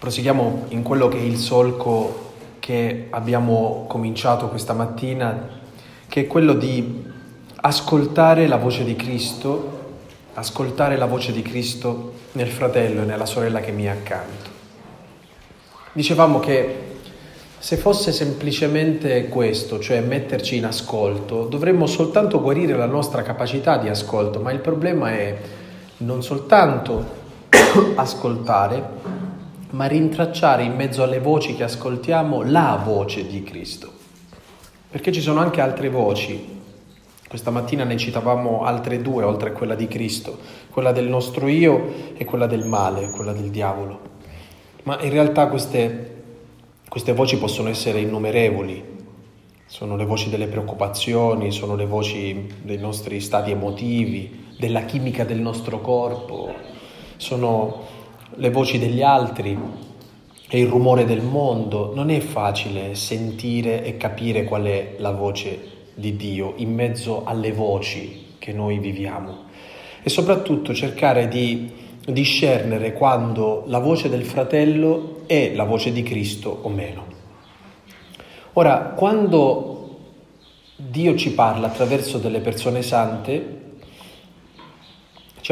Proseguiamo in quello che è il solco che abbiamo cominciato questa mattina, che è quello di ascoltare la voce di Cristo, ascoltare la voce di Cristo nel fratello e nella sorella che mi è accanto. Dicevamo che se fosse semplicemente questo, cioè metterci in ascolto, dovremmo soltanto guarire la nostra capacità di ascolto, ma il problema è non soltanto ascoltare, ma rintracciare in mezzo alle voci che ascoltiamo la voce di Cristo. Perché ci sono anche altre voci. Questa mattina ne citavamo altre due, oltre a quella di Cristo, quella del nostro io e quella del male, quella del diavolo. Ma in realtà queste, queste voci possono essere innumerevoli. Sono le voci delle preoccupazioni, sono le voci dei nostri stati emotivi, della chimica del nostro corpo, sono le voci degli altri e il rumore del mondo, non è facile sentire e capire qual è la voce di Dio in mezzo alle voci che noi viviamo e soprattutto cercare di discernere quando la voce del fratello è la voce di Cristo o meno. Ora, quando Dio ci parla attraverso delle persone sante,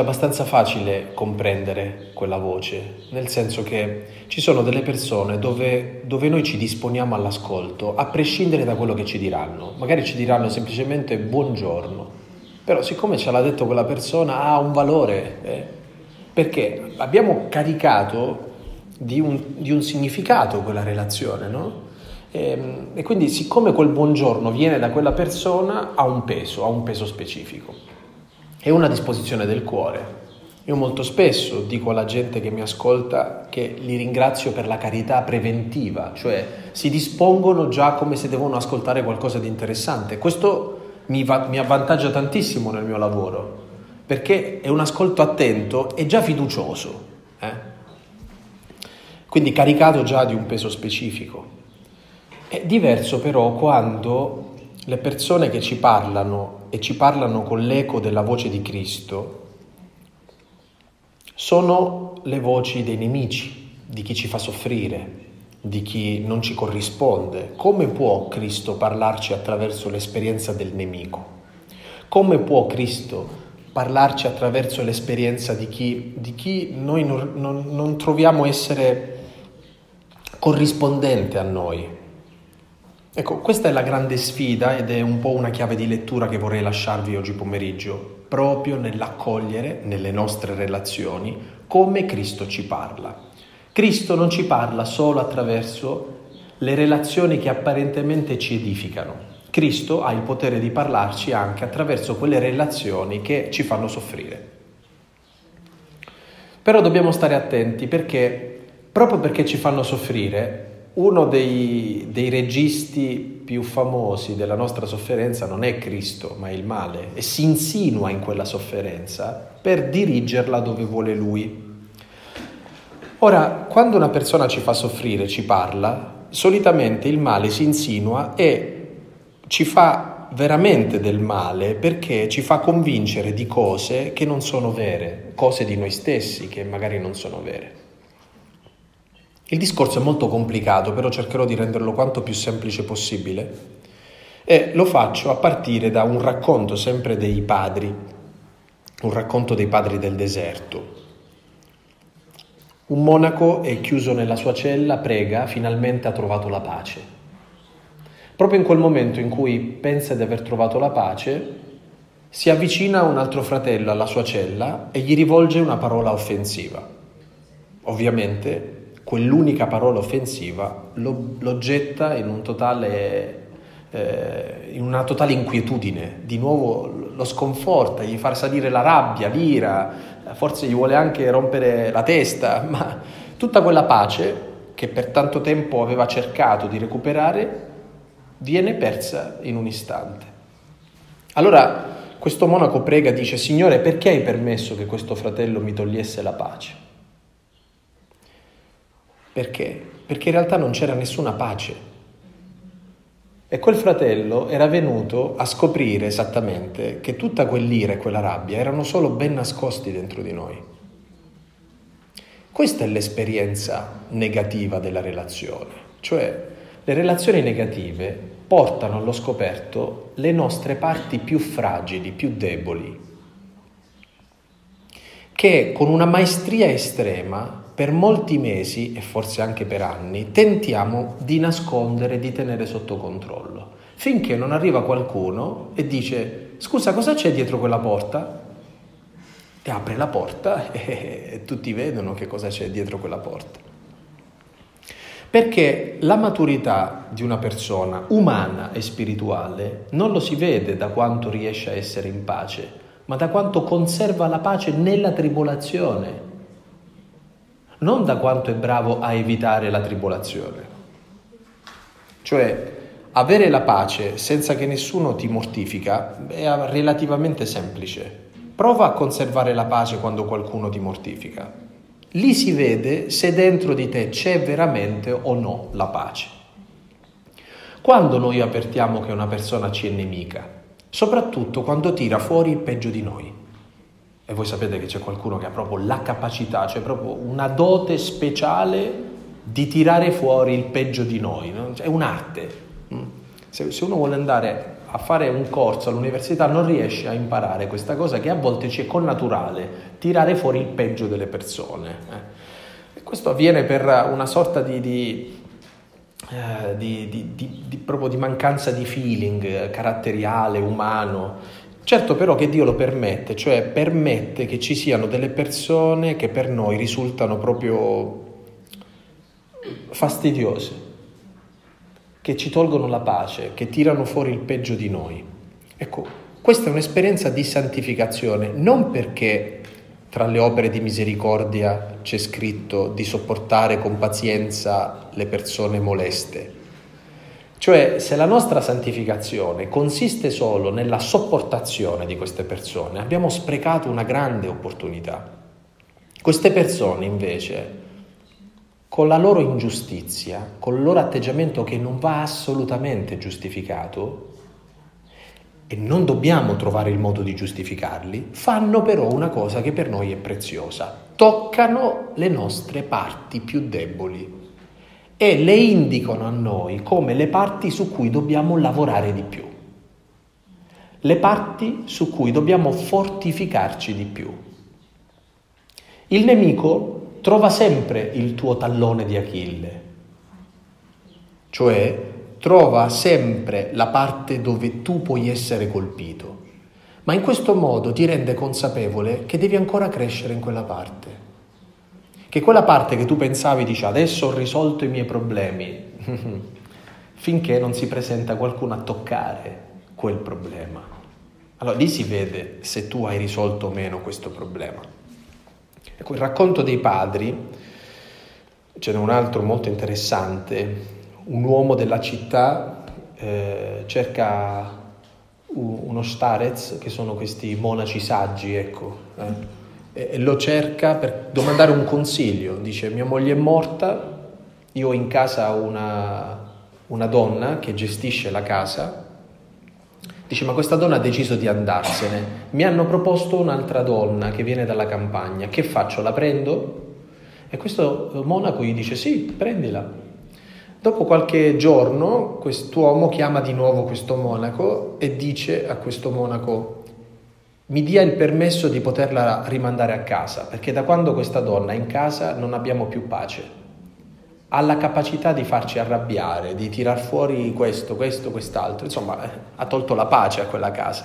è abbastanza facile comprendere quella voce, nel senso che ci sono delle persone dove, dove, noi ci disponiamo all'ascolto, a prescindere da quello che ci diranno. Magari ci diranno semplicemente buongiorno, però siccome ce l'ha detto quella persona ha un valore, eh? perché abbiamo caricato di un, di un significato quella relazione, no? E, ehm, e quindi siccome quel buongiorno viene da quella persona ha un peso, ha un peso specifico è una disposizione del cuore. Io molto spesso dico alla gente che mi ascolta che li ringrazio per la carità preventiva, cioè si dispongono già come se devono ascoltare qualcosa di interessante. Questo mi, va, mi avvantaggia tantissimo nel mio lavoro, perché è un ascolto attento e già fiducioso, eh? quindi caricato già di un peso specifico. È diverso però quando le persone che ci parlano e ci parlano con l'eco della voce di Cristo sono le voci dei nemici, di chi ci fa soffrire, di chi non ci corrisponde. Come può Cristo parlarci attraverso l'esperienza del nemico? Come può Cristo parlarci attraverso l'esperienza di chi, di chi noi non, non, non troviamo essere corrispondente a noi? Ecco, questa è la grande sfida ed è un po' una chiave di lettura che vorrei lasciarvi oggi pomeriggio, proprio nell'accogliere nelle nostre relazioni come Cristo ci parla. Cristo non ci parla solo attraverso le relazioni che apparentemente ci edificano. Cristo ha il potere di parlarci anche attraverso quelle relazioni che ci fanno soffrire. Però dobbiamo stare attenti perché, proprio perché ci fanno soffrire, uno dei, dei, registi più famosi della nostra sofferenza non è Cristo, ma il male, e si insinua in quella sofferenza per dirigerla dove vuole Lui. Ora, quando una persona ci fa soffrire, ci parla, solitamente il male si insinua e ci fa veramente del male perché ci fa convincere di cose che non sono vere, cose di noi stessi che magari non sono vere. Il discorso è molto complicato, però cercherò di renderlo quanto più semplice possibile e lo faccio a partire da un racconto sempre dei padri, un racconto dei padri del deserto. Un monaco è chiuso nella sua cella, prega, finalmente ha trovato la pace. Proprio in quel momento in cui pensa di aver trovato la pace, si avvicina un altro fratello alla sua cella e gli rivolge una parola offensiva. Ovviamente quell'unica parola offensiva lo, lo getta in, un totale, eh, in una totale inquietudine, di nuovo lo sconforta, gli fa salire la rabbia, l'ira, forse gli vuole anche rompere la testa, ma tutta quella pace che per tanto tempo aveva cercato di recuperare viene persa in un istante. Allora questo monaco prega, dice, Signore, perché hai permesso che questo fratello mi togliesse la pace? Perché? Perché in realtà non c'era nessuna pace. E quel fratello era venuto a scoprire esattamente che tutta quell'ira e quella rabbia erano solo ben nascosti dentro di noi. Questa è l'esperienza negativa della relazione, cioè le relazioni negative portano allo scoperto le nostre parti più fragili, più deboli, che con una maestria estrema per molti mesi e forse anche per anni tentiamo di nascondere, di tenere sotto controllo, finché non arriva qualcuno e dice scusa cosa c'è dietro quella porta? E apre la porta e tutti vedono che cosa c'è dietro quella porta. Perché la maturità di una persona umana e spirituale non lo si vede da quanto riesce a essere in pace, ma da quanto conserva la pace nella tribolazione, non da quanto è bravo a evitare la tribolazione. Cioè, avere la pace senza che nessuno ti mortifica è relativamente semplice. Prova a conservare la pace quando qualcuno ti mortifica. Lì si vede se dentro di te c'è veramente o no la pace. Quando noi avvertiamo che una persona ci è nemica, soprattutto quando tira fuori il peggio di noi. E voi sapete che c'è qualcuno che ha proprio la capacità, cioè proprio una dote speciale di tirare fuori il peggio di noi, no? è un'arte. Mm? Se, se uno vuole andare a fare un corso all'università non riesce a imparare questa cosa che a volte ci è connaturale, tirare fuori il peggio delle persone. Eh. questo avviene per una sorta di, di eh, di, di mancanza di feeling eh, caratteriale, umano. Certo però che Dio lo permette, cioè permette che ci siano delle persone che per noi risultano proprio fastidiose, che ci tolgono la pace, che tirano fuori il peggio di noi. Ecco, questa è un'esperienza di santificazione, non perché tra le opere di misericordia c'è scritto di sopportare con pazienza le persone moleste. Cioè, se la nostra santificazione consiste solo nella sopportazione di queste persone, abbiamo sprecato una grande opportunità. Queste persone, invece, con la loro ingiustizia, con il loro atteggiamento che non va assolutamente giustificato, e non dobbiamo trovare il modo di giustificarli, fanno però una cosa che per noi è preziosa, toccano le nostre parti più deboli e le indicano a noi come le parti su cui dobbiamo lavorare di più, le parti su cui dobbiamo fortificarci di più. Il nemico trova sempre il tuo tallone di Achille, cioè trova sempre la parte dove tu puoi essere colpito, ma in questo modo ti rende consapevole che devi ancora crescere in quella parte. Che quella parte che tu pensavi dice adesso ho risolto i miei problemi, finché non si presenta qualcuno a toccare quel problema. Allora lì si vede se tu hai risolto o meno questo problema. Ecco, il racconto dei padri, ce n'è un altro molto interessante, un uomo della città eh, cerca uno starez, che sono questi monaci saggi, ecco, eh, e, e lo cerca per domandare un consiglio. Dice, mia moglie è morta, io ho in casa una, una donna che gestisce la casa, Dice, ma questa donna ha deciso di andarsene. Mi hanno proposto un'altra donna che viene dalla campagna. Che faccio? La prendo? E questo monaco gli dice, sì, prendila. Dopo qualche giorno quest'uomo chiama di nuovo questo monaco e dice a questo monaco mi dia il permesso di poterla rimandare a casa, perché da quando questa donna è in casa non abbiamo più pace. Ha la capacità di farci arrabbiare, di tirar fuori questo, questo, quest'altro, insomma ha tolto la pace a quella casa.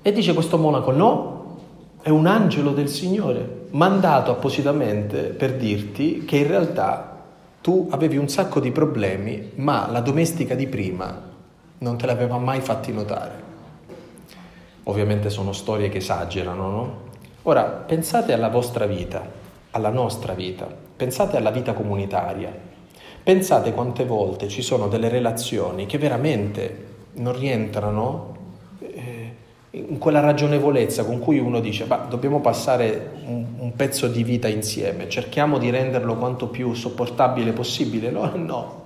E dice questo monaco no, è un angelo del Signore, mandato appositamente per dirti che in realtà tu avevi un sacco di problemi, ma la domestica di prima non te l'aveva mai fatti notare. Ovviamente sono storie che esagerano, no? Ora, pensate alla vostra vita, alla nostra vita, pensate alla vita comunitaria, pensate quante volte ci sono delle relazioni che veramente non rientrano in quella ragionevolezza con cui uno dice, bah, dobbiamo passare un, un, pezzo di vita insieme, cerchiamo di renderlo quanto più sopportabile possibile. No, no.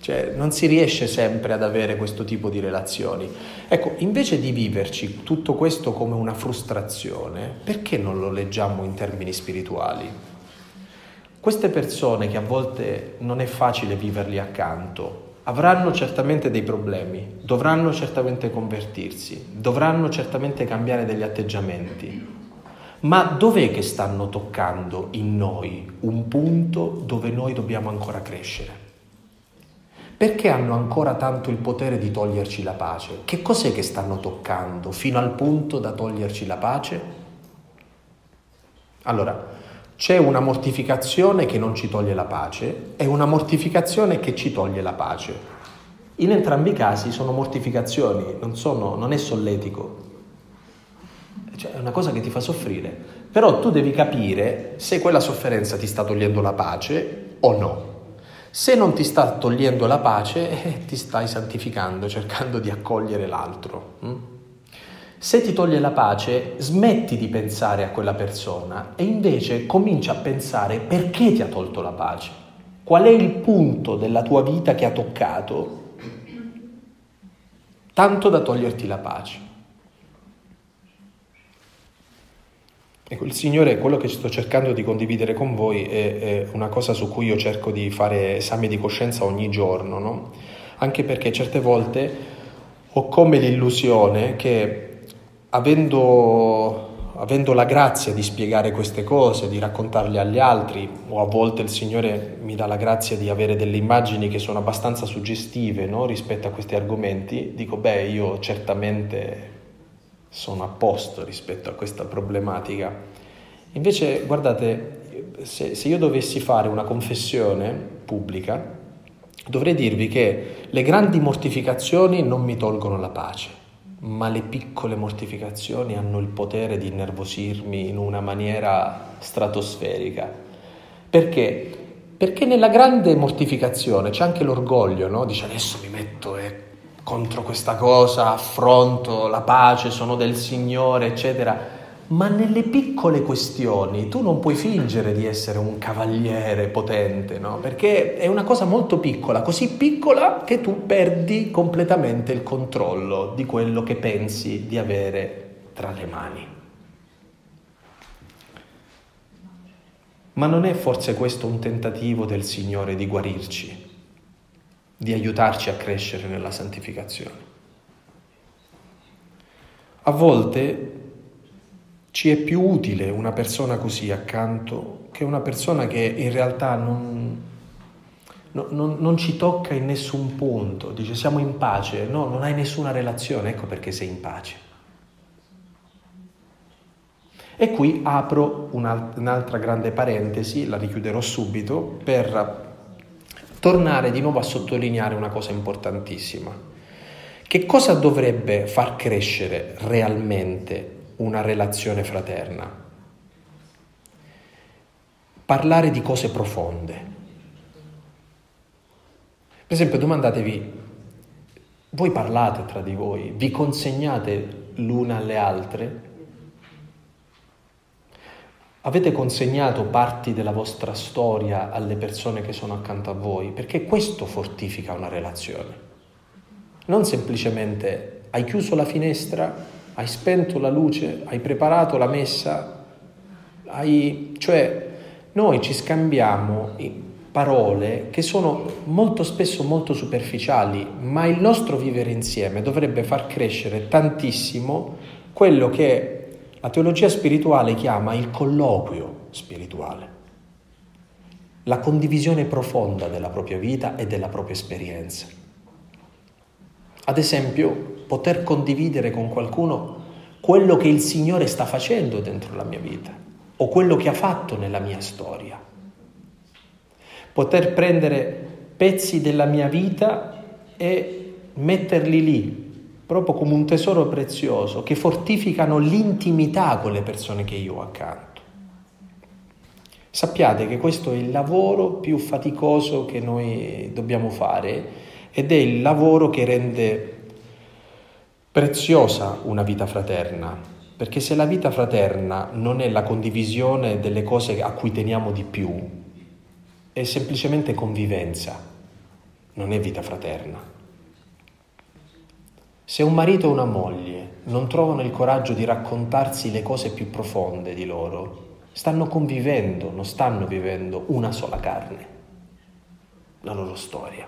Cioè, non si riesce sempre ad avere questo tipo di relazioni. Ecco, invece di viverci tutto questo come una frustrazione, perché non lo leggiamo in termini spirituali? Queste persone che a volte non è facile viverli accanto, avranno certamente dei problemi, dovranno certamente convertirsi, dovranno certamente cambiare degli atteggiamenti. Ma dov'è che stanno toccando in noi un punto dove noi dobbiamo ancora crescere? Perché hanno ancora tanto il potere di toglierci la pace? Che cos'è che stanno toccando fino al punto da toglierci la pace? Allora, c'è una mortificazione che non ci toglie la pace e una mortificazione che ci toglie la pace. In entrambi i casi sono mortificazioni, non, sono, non è solletico, cioè è una cosa che ti fa soffrire. Però tu devi capire se quella sofferenza ti sta togliendo la pace o no. Se non ti sta togliendo la pace, eh, ti stai santificando, cercando di accogliere l'altro. Hm? Se ti toglie la pace, smetti di pensare a quella persona e invece comincia a pensare perché ti ha tolto la pace. Qual è il punto della tua vita che ha toccato tanto da toglierti la pace? Ecco, il Signore, quello che sto cercando di condividere con voi è, è, una cosa su cui io cerco di fare esami di coscienza ogni giorno, no? anche perché certe volte ho come l'illusione che avendo, avendo la grazia di spiegare queste cose, di raccontarle agli altri, o a volte il Signore mi dà la grazia di avere delle immagini che sono abbastanza suggestive no? rispetto a questi argomenti, dico beh io certamente sono a posto rispetto a questa problematica. Invece, guardate, se, se io dovessi fare una confessione pubblica, dovrei dirvi che le grandi mortificazioni non mi tolgono la pace, ma le piccole mortificazioni hanno il potere di innervosirmi in una maniera stratosferica. Perché? Perché nella grande mortificazione c'è anche l'orgoglio, no? Dice adesso mi metto e contro questa cosa, affronto la pace, sono del Signore, eccetera. Ma nelle piccole questioni tu non puoi fingere di essere un cavaliere potente, no? Perché è una cosa molto piccola, così piccola che tu perdi completamente il controllo di quello che pensi di avere tra le mani. Ma non è forse questo un tentativo del Signore di guarirci? Di aiutarci a crescere nella santificazione. A volte ci è più utile una persona così accanto che una persona che in realtà non, non, non, ci tocca in nessun punto, dice siamo in pace, no, non hai nessuna relazione, ecco perché sei in pace. E qui apro un'altra grande parentesi, la richiuderò subito, per tornare di nuovo a sottolineare una cosa importantissima. Che cosa dovrebbe far crescere realmente una relazione fraterna? Parlare di cose profonde. Per esempio, domandatevi, voi parlate tra di voi, vi consegnate l'una alle altre Avete consegnato parti della vostra storia alle persone che sono accanto a voi, perché questo fortifica una relazione. Non semplicemente hai chiuso la finestra, hai spento la luce, hai preparato la messa, hai... cioè noi ci scambiamo parole che sono molto spesso molto superficiali, ma il nostro vivere insieme dovrebbe far crescere tantissimo quello che la teologia spirituale chiama il colloquio spirituale, la condivisione profonda della propria vita e della propria esperienza. Ad esempio, poter condividere con qualcuno quello che il Signore sta facendo dentro la mia vita o quello che ha fatto nella mia storia. Poter prendere pezzi della mia vita e metterli lì proprio come un tesoro prezioso, che fortificano l'intimità con le persone che io ho accanto. Sappiate che questo è il lavoro più faticoso che noi dobbiamo fare ed è il lavoro che rende preziosa una vita fraterna, perché se la vita fraterna non è la condivisione delle cose a cui teniamo di più, è semplicemente convivenza, non è vita fraterna. Se un marito e una moglie non trovano il coraggio di raccontarsi le cose più profonde di loro, stanno convivendo, non stanno vivendo una sola carne, la loro storia.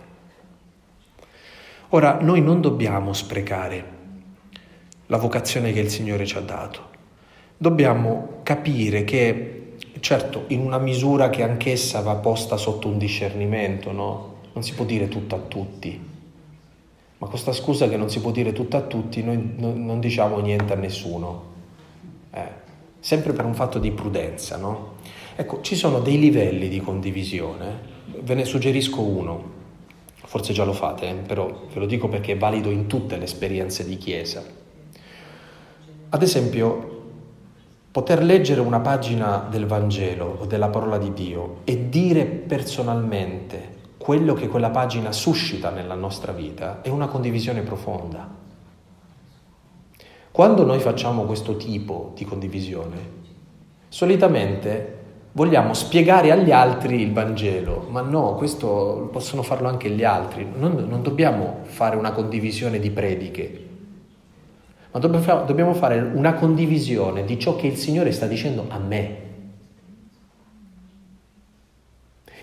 Ora, noi non dobbiamo sprecare la vocazione che il Signore ci ha dato. Dobbiamo capire che, certo, in una misura che anch'essa va posta sotto un discernimento, no? Non si può dire tutto a tutti. Ma questa scusa che non si può dire tutto a tutti, noi non diciamo niente a nessuno. Eh, sempre per un fatto di prudenza, no? Ecco, ci sono dei livelli di condivisione, ve ne suggerisco uno, forse già lo fate, eh, però ve lo dico perché è valido in tutte le esperienze di Chiesa. Ad esempio, poter leggere una pagina del Vangelo o della parola di Dio e dire personalmente quello che quella pagina suscita nella nostra vita è una condivisione profonda. Quando noi facciamo questo tipo di condivisione, solitamente vogliamo spiegare agli altri il Vangelo, ma no, questo possono farlo anche gli altri, non, non dobbiamo fare una condivisione di prediche, ma dobbiamo fare una condivisione di ciò che il Signore sta dicendo a me.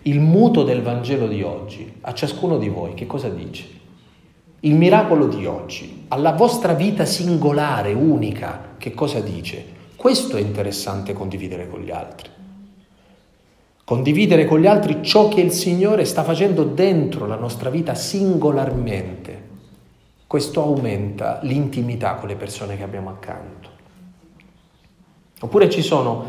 Il muto del Vangelo di oggi, a ciascuno di voi, che cosa dice? Il miracolo di oggi, alla vostra vita singolare, unica, che cosa dice? Questo è interessante condividere con gli altri. Condividere con gli altri ciò che il Signore sta facendo dentro la nostra vita singolarmente questo aumenta l'intimità con le persone che abbiamo accanto. Oppure ci sono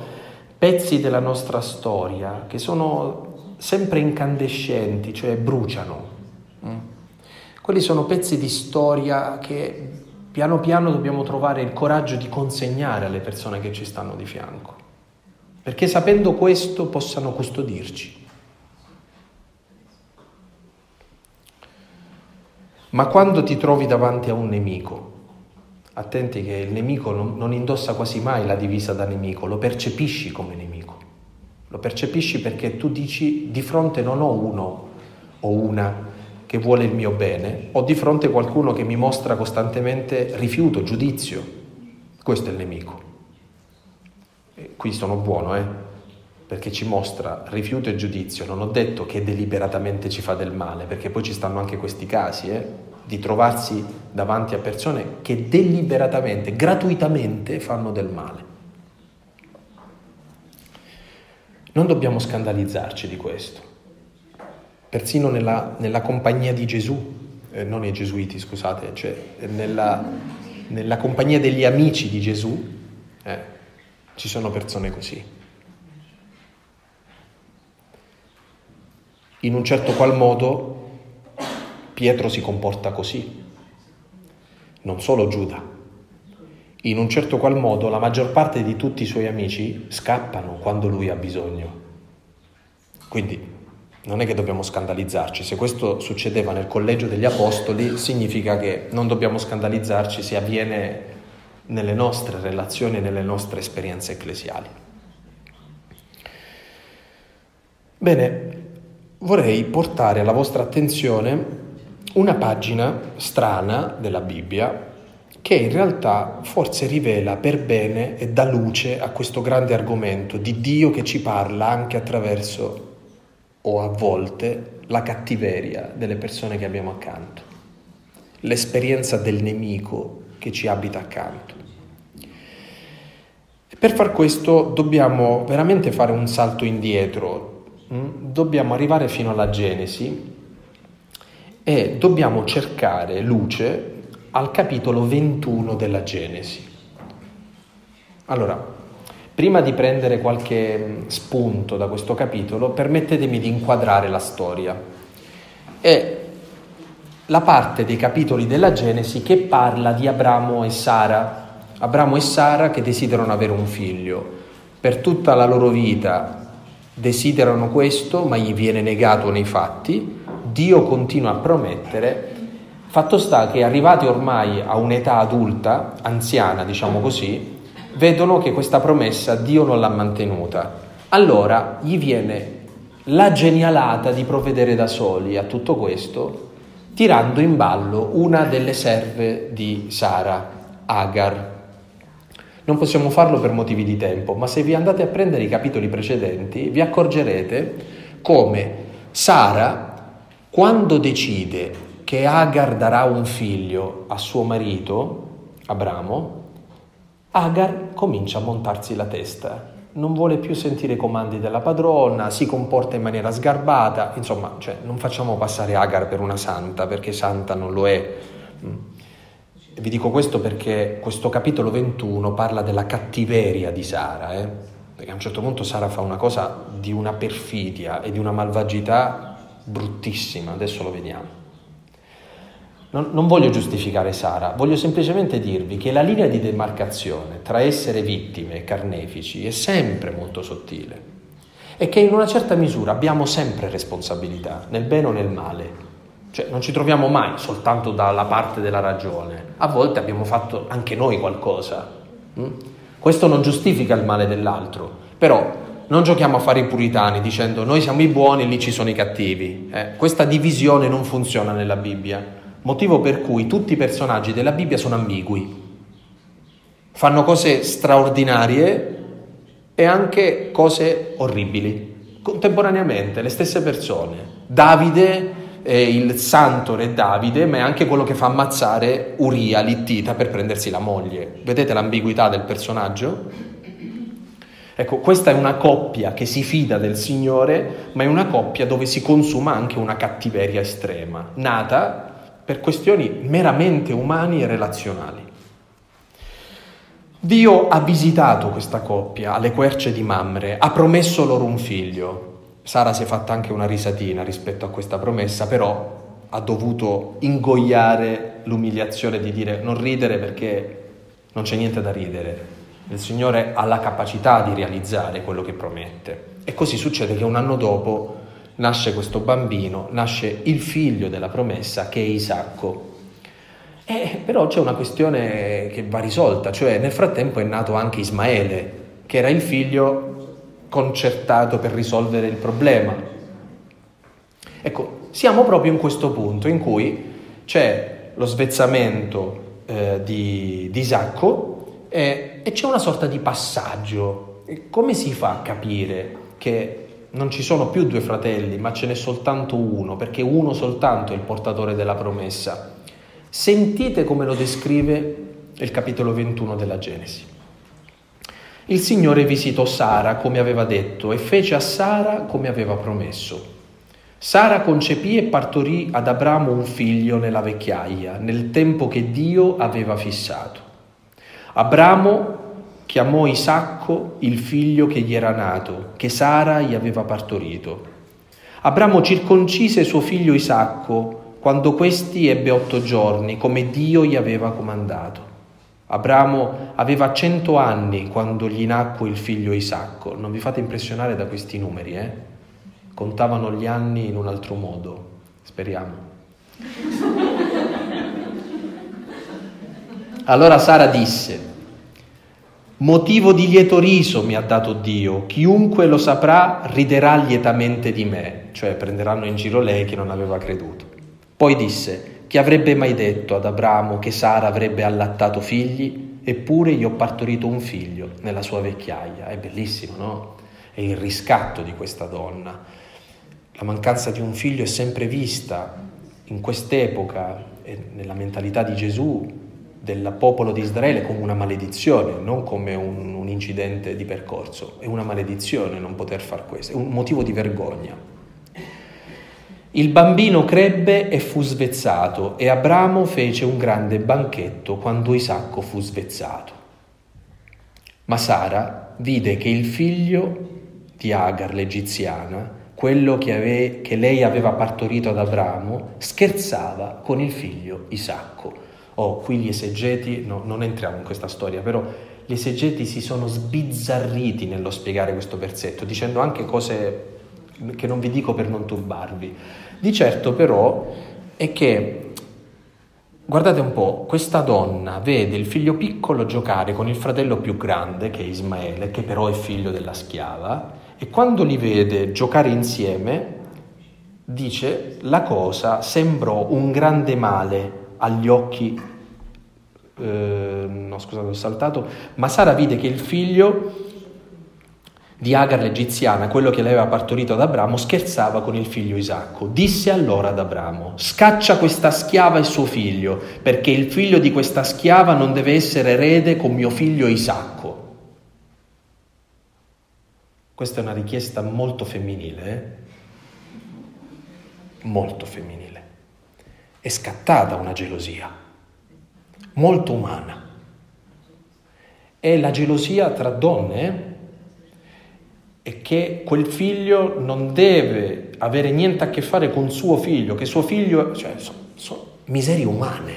pezzi della nostra storia che sono sempre incandescenti, cioè bruciano. Mm? Quelli sono pezzi di storia che piano piano dobbiamo trovare il coraggio di consegnare alle persone che ci stanno di fianco, perché sapendo questo possano custodirci. Ma quando ti trovi davanti a un nemico, attenti che il nemico non, non, indossa quasi mai la divisa da nemico, lo percepisci come nemico. Lo percepisci perché tu dici di fronte non ho uno o una che vuole il mio bene, ho di fronte qualcuno che mi mostra costantemente rifiuto, giudizio. Questo è il nemico. E qui sono buono, eh? perché ci mostra rifiuto e giudizio. Non ho detto che deliberatamente ci fa del male, perché poi ci stanno anche questi casi, eh? di trovarsi davanti a persone che deliberatamente, gratuitamente fanno del male. Non dobbiamo scandalizzarci di questo. Persino nella, nella compagnia di Gesù, eh, non i gesuiti scusate, cioè nella, nella compagnia degli amici di Gesù, eh, ci sono persone così. In un certo qual modo Pietro si comporta così, non solo Giuda. In un certo qual modo la maggior parte di tutti i suoi amici scappano quando lui ha bisogno. Quindi non è che dobbiamo scandalizzarci, se questo succedeva nel collegio degli apostoli significa che non dobbiamo scandalizzarci se avviene nelle nostre relazioni, nelle nostre esperienze ecclesiali. Bene, vorrei portare alla vostra attenzione una pagina strana della Bibbia che in realtà forse rivela per bene e dà luce a questo grande argomento di Dio che ci parla anche attraverso o a volte la cattiveria delle persone che abbiamo accanto, l'esperienza del nemico che ci abita accanto. Per far questo dobbiamo veramente fare un salto indietro, mm? dobbiamo arrivare fino alla Genesi e dobbiamo cercare luce al capitolo 21 della Genesi. Allora, prima di prendere qualche spunto da questo capitolo, permettetemi di inquadrare la storia. È la parte dei capitoli della Genesi che parla di Abramo e Sara. Abramo e Sara che desiderano avere un figlio. Per tutta la loro vita desiderano questo, ma gli viene negato nei fatti Dio continua a promettere, fatto sta che arrivati ormai a un'età adulta, anziana diciamo così, vedono che questa promessa Dio non l'ha mantenuta. Allora gli viene la genialata di provvedere da soli a tutto questo, tirando in ballo una delle serve di Sara, Agar. Non possiamo farlo per motivi di tempo, ma se vi andate a prendere i capitoli precedenti vi accorgerete come Sara, quando decide che Agar darà un figlio a suo marito, Abramo, Agar comincia a montarsi la testa non vuole più sentire i comandi della padrona, si comporta in maniera sgarbata, insomma, cioè, non facciamo passare Agar per una santa, perché santa non lo è. Mm. Vi dico questo perché questo capitolo 21 parla della cattiveria di Sara, eh? perché a un certo punto Sara fa una cosa di una perfidia e di una malvagità bruttissima, adesso lo vediamo. Non, non, voglio giustificare Sara, voglio semplicemente dirvi che la linea di demarcazione tra essere vittime e carnefici è sempre molto sottile e che in una certa misura abbiamo sempre responsabilità, nel bene o nel male. Cioè non ci troviamo mai soltanto dalla parte della ragione, a volte abbiamo fatto anche noi qualcosa. Mm? Questo non giustifica il male dell'altro, però non giochiamo a fare i puritani dicendo noi siamo i buoni e lì ci sono i cattivi. Eh? Questa divisione non funziona nella Bibbia motivo per cui tutti i personaggi della Bibbia sono ambigui. Fanno cose straordinarie e anche cose orribili, contemporaneamente, le stesse persone. Davide è il santo re Davide, ma è anche quello che fa ammazzare Uria, Littita, per prendersi la moglie. Vedete l'ambiguità del personaggio? Ecco, questa è una coppia che si fida del Signore, ma è una coppia dove si consuma anche una cattiveria estrema, nata per questioni meramente umani e relazionali. Dio ha visitato questa coppia alle querce di Mamre, ha promesso loro un figlio. Sara si è fatta anche una risatina rispetto a questa promessa, però ha dovuto ingoiare l'umiliazione di dire non ridere perché non c'è niente da ridere. Il Signore ha la capacità di realizzare quello che promette. E così succede che un anno dopo nasce questo bambino, nasce il figlio della promessa che è Isacco. Eh, però c'è una questione che va risolta, cioè nel frattempo è nato anche Ismaele, che era il figlio concertato per risolvere il problema. Ecco, siamo proprio in questo punto in cui c'è lo svezzamento eh, di, di, Isacco eh, e c'è una sorta di passaggio. Come si fa a capire che non ci sono più due fratelli, ma ce n'è soltanto uno, perché uno soltanto è il portatore della promessa. Sentite come lo descrive il capitolo 21 della Genesi. Il Signore visitò Sara come aveva detto e fece a Sara come aveva promesso. Sara concepì e partorì ad Abramo un figlio nella vecchiaia, nel tempo che Dio aveva fissato. Abramo chiamò Isacco il figlio che gli era nato, che Sara gli aveva partorito. Abramo circoncise suo figlio Isacco quando questi ebbe otto giorni, come Dio gli aveva comandato. Abramo aveva cento anni quando gli nacque il figlio Isacco. Non vi fate impressionare da questi numeri, eh? Contavano gli anni in un altro modo, speriamo. Allora Sara disse, Motivo di lieto riso mi ha dato Dio, chiunque lo saprà riderà lietamente di me, cioè prenderanno in giro lei che non aveva creduto. Poi disse, chi avrebbe mai detto ad Abramo che Sara avrebbe allattato figli? Eppure gli ho partorito un figlio nella sua vecchiaia. È bellissimo, no? È il riscatto di questa donna. La mancanza di un figlio è sempre vista in quest'epoca, nella mentalità di Gesù, del popolo di Israele come una maledizione, non come un, un, incidente di percorso. È una maledizione non poter fare questo, è un motivo di vergogna. Il bambino crebbe e fu svezzato e Abramo fece un grande banchetto quando Isacco fu svezzato. Ma Sara vide che il figlio di Agar, l'egiziana, quello che, ave, che lei aveva partorito ad Abramo, scherzava con il figlio Isacco oh, qui gli esegeti, no, non entriamo in questa storia, però gli esegeti si sono sbizzarriti nello spiegare questo versetto, dicendo anche cose che non vi dico per non turbarvi. Di certo però è che, guardate un po', questa donna vede il figlio piccolo giocare con il fratello più grande, che è Ismaele, che però è figlio della schiava, e quando li vede giocare insieme, dice la cosa sembrò un grande male agli occhi, eh, no scusate ho saltato, ma Sara vide che il figlio di Agar l'egiziana, quello che lei aveva partorito ad Abramo, scherzava con il figlio Isacco. Disse allora ad Abramo, scaccia questa schiava e suo figlio, perché il figlio di questa schiava non deve essere erede con mio figlio Isacco. Questa è una richiesta molto femminile, eh? molto femminile. È scattata una gelosia, molto umana. È la gelosia tra donne, eh? e che quel figlio non deve avere niente a che fare con suo figlio, che suo figlio, cioè, sono, sono miserie umane.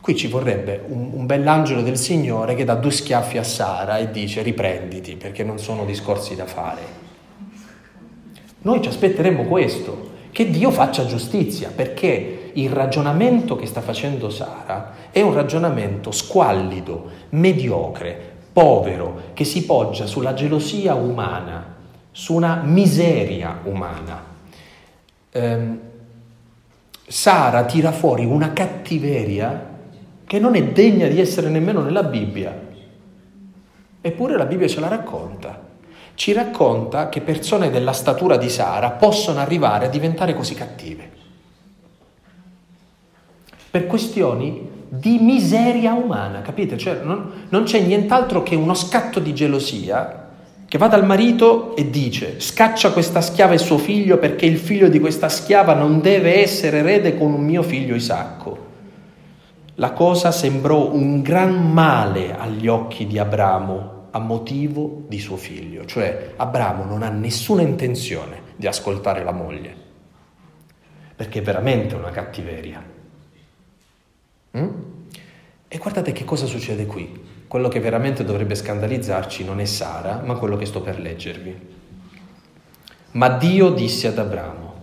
Qui ci vorrebbe un, un bell'angelo del Signore che dà due schiaffi a Sara e dice riprenditi perché non sono discorsi da fare. Noi ci aspetteremmo questo, che Dio faccia giustizia, perché il ragionamento che sta facendo Sara è un ragionamento squallido, mediocre, povero, che si poggia sulla gelosia umana, su una miseria umana. Eh, Sara tira fuori una cattiveria che non è degna di essere nemmeno nella Bibbia. Eppure la Bibbia ce la racconta. Ci racconta che persone della statura di Sara possono arrivare a diventare così cattive. Per questioni di miseria umana, capite? Cioè, non, non c'è nient'altro che uno scatto di gelosia che va dal marito e dice scaccia questa schiava e suo figlio perché il figlio di questa schiava non deve essere erede con un mio figlio Isacco. La cosa sembrò un gran male agli occhi di Abramo a motivo di suo figlio, cioè Abramo non ha nessuna intenzione di ascoltare la moglie, perché è veramente una cattiveria. Mm? E guardate che cosa succede qui. Quello che veramente dovrebbe scandalizzarci non è Sara, ma quello che sto per leggervi. Ma Dio disse ad Abramo,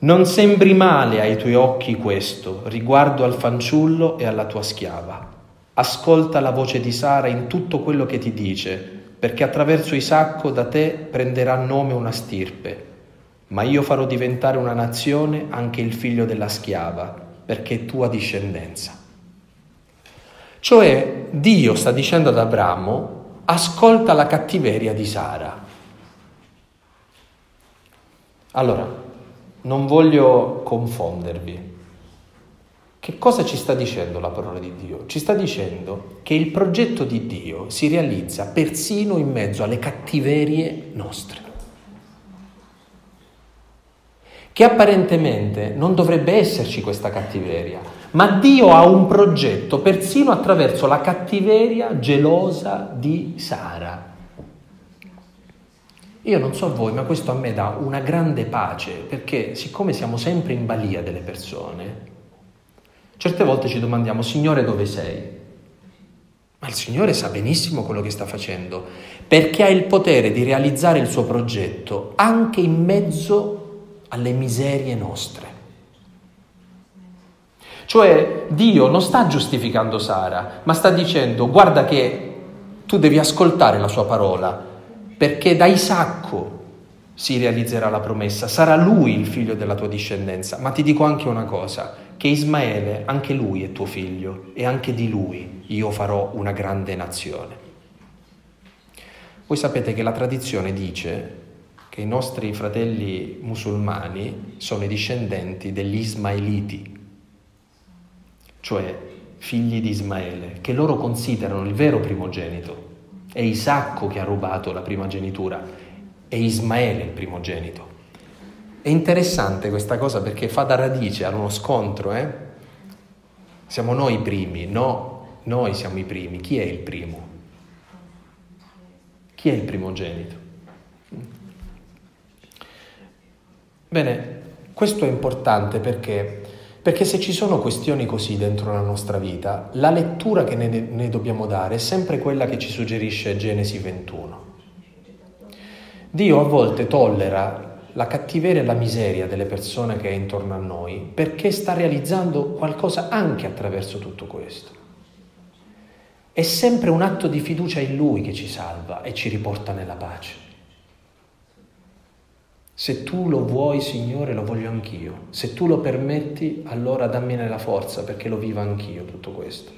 non sembri male ai tuoi occhi questo riguardo al fanciullo e alla tua schiava. Ascolta la voce di Sara in tutto quello che ti dice, perché attraverso Isacco da te prenderà nome una stirpe. Ma io farò diventare una nazione anche il figlio della schiava perché è tua discendenza. Cioè Dio sta dicendo ad Abramo, ascolta la cattiveria di Sara. Allora, non voglio confondervi. Che cosa ci sta dicendo la parola di Dio? Ci sta dicendo che il progetto di Dio si realizza persino in mezzo alle cattiverie nostre che apparentemente non dovrebbe esserci questa cattiveria, ma Dio ha un progetto persino attraverso la cattiveria gelosa di Sara. Io non so voi, ma questo a me dà una grande pace, perché siccome siamo sempre in balia delle persone, certe volte ci domandiamo, Signore, dove sei? Ma il Signore sa benissimo quello che sta facendo, perché ha il potere di realizzare il suo progetto anche in mezzo alle miserie nostre. Cioè Dio non sta giustificando Sara, ma sta dicendo guarda che tu devi ascoltare la sua parola, perché da Isacco si realizzerà la promessa, sarà lui il figlio della tua discendenza. Ma ti dico anche una cosa, che Ismaele, anche lui è tuo figlio e anche di lui io farò una grande nazione. Voi sapete che la tradizione dice che i nostri fratelli musulmani sono i discendenti degli Ismaeliti, cioè figli di Ismaele, che loro considerano il vero primogenito. È Isacco che ha rubato la primogenitura, è Ismaele il primogenito. È interessante questa cosa perché fa da radice a uno scontro, eh? Siamo noi i primi, no, noi siamo i primi. Chi è il primo? Chi è il primogenito? Bene, questo è importante perché, perché se ci sono questioni così dentro la nostra vita, la lettura che ne, ne dobbiamo dare è sempre quella che ci suggerisce Genesi 21. Dio a volte tollera la cattiveria e la miseria delle persone che è intorno a noi perché sta realizzando qualcosa anche attraverso tutto questo. È sempre un atto di fiducia in Lui che ci salva e ci riporta nella pace. Se tu lo vuoi, Signore, lo voglio anch'io. Se tu lo permetti, allora dammene la forza perché lo viva anch'io tutto questo.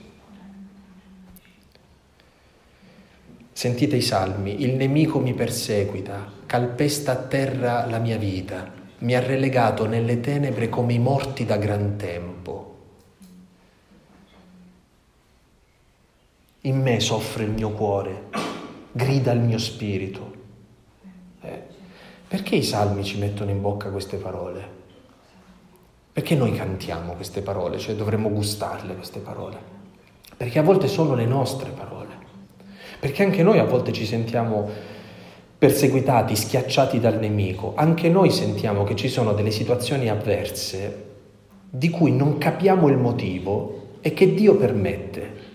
Sentite i salmi, il nemico mi perseguita, calpesta a terra la mia vita, mi ha relegato nelle tenebre come i morti da gran tempo. In me soffre il mio cuore, grida il mio spirito. Perché i salmi ci mettono in bocca queste parole? Perché noi cantiamo queste parole, cioè dovremmo gustarle queste parole? Perché a volte sono le nostre parole. Perché anche noi a volte ci sentiamo perseguitati, schiacciati dal nemico. Anche noi sentiamo che ci sono delle situazioni avverse di cui non capiamo il motivo e che Dio permette.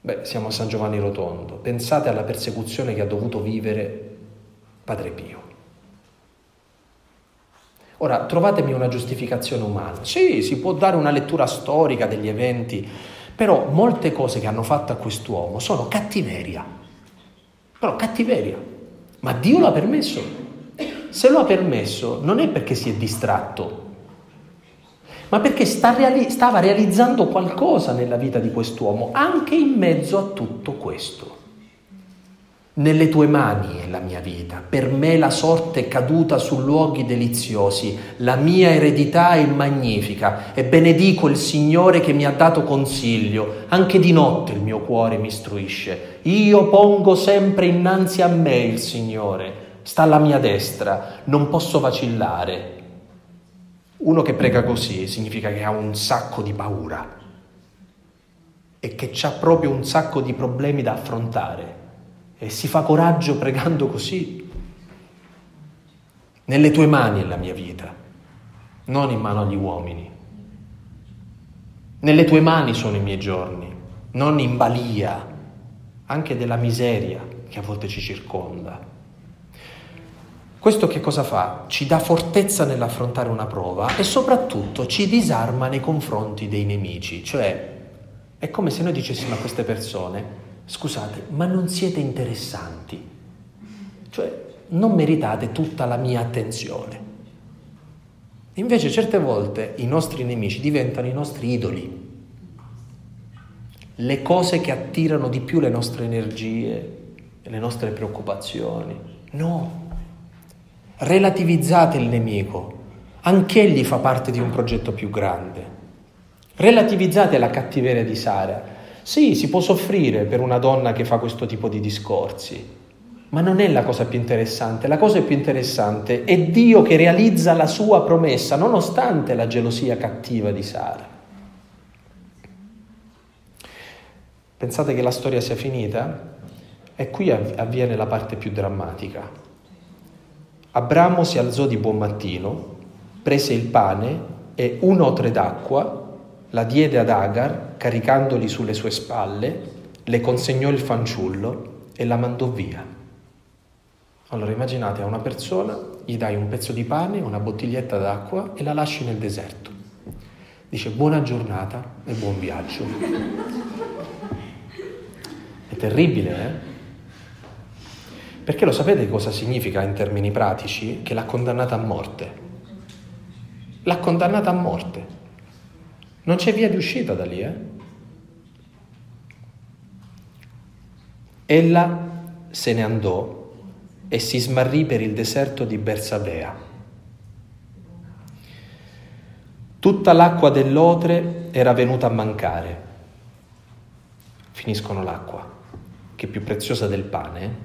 Beh, siamo a San Giovanni Rotondo. Pensate alla persecuzione che ha dovuto vivere Padre Pio. Ora, trovatemi una giustificazione umana. Sì, si può dare una lettura storica degli eventi, però molte cose che hanno fatto a quest'uomo sono cattiveria. Però cattiveria. Ma Dio l'ha permesso. Se lo ha permesso non è perché si è distratto, ma perché sta reali- stava realizzando qualcosa nella vita di quest'uomo, anche in mezzo a tutto questo. Nelle tue mani è la mia vita, per me la sorte è caduta su luoghi deliziosi, la mia eredità è magnifica. E benedico il Signore che mi ha dato consiglio, anche di notte il mio cuore mi istruisce. Io pongo sempre innanzi a me il Signore, sta alla mia destra, non posso vacillare. Uno che prega così significa che ha un sacco di paura e che ha proprio un sacco di problemi da affrontare e si fa coraggio pregando così. Nelle tue mani è la mia vita, non in mano agli uomini. Nelle tue mani sono i miei giorni, non in balia anche della miseria che a volte ci circonda. Questo che cosa fa? Ci dà fortezza nell'affrontare una prova e soprattutto ci disarma nei confronti dei nemici, cioè è come se noi dicessimo a queste persone scusate, ma non siete interessanti, cioè non meritate tutta la mia attenzione. Invece certe volte i nostri nemici diventano i nostri idoli, le cose che attirano di più le nostre energie le nostre preoccupazioni. No, relativizzate il nemico, anch'egli fa parte di un progetto più grande. Relativizzate la cattiveria di Sara, sì, si può soffrire per una donna che fa questo tipo di discorsi, ma non è la cosa più interessante. La cosa più interessante è Dio che realizza la sua promessa, nonostante la gelosia cattiva di Sara. Pensate che la storia sia finita? E qui avviene la parte più drammatica. Abramo si alzò di buon mattino, prese il pane e un'otre d'acqua la diede ad Agar, caricandoli sulle sue spalle, le consegnò il fanciullo e la mandò via. Allora immaginate a una persona, gli dai un pezzo di pane, una bottiglietta d'acqua e la lasci nel deserto. Dice buona giornata e buon viaggio. È terribile, eh? Perché lo sapete cosa significa in termini pratici? Che l'ha condannata a morte. L'ha condannata a morte. Non c'è via di uscita da lì, eh? Ella se ne andò e si smarrì per il deserto di Bersabea. Tutta l'acqua dell'Otre era venuta a mancare. Finiscono l'acqua, che è più preziosa del pane.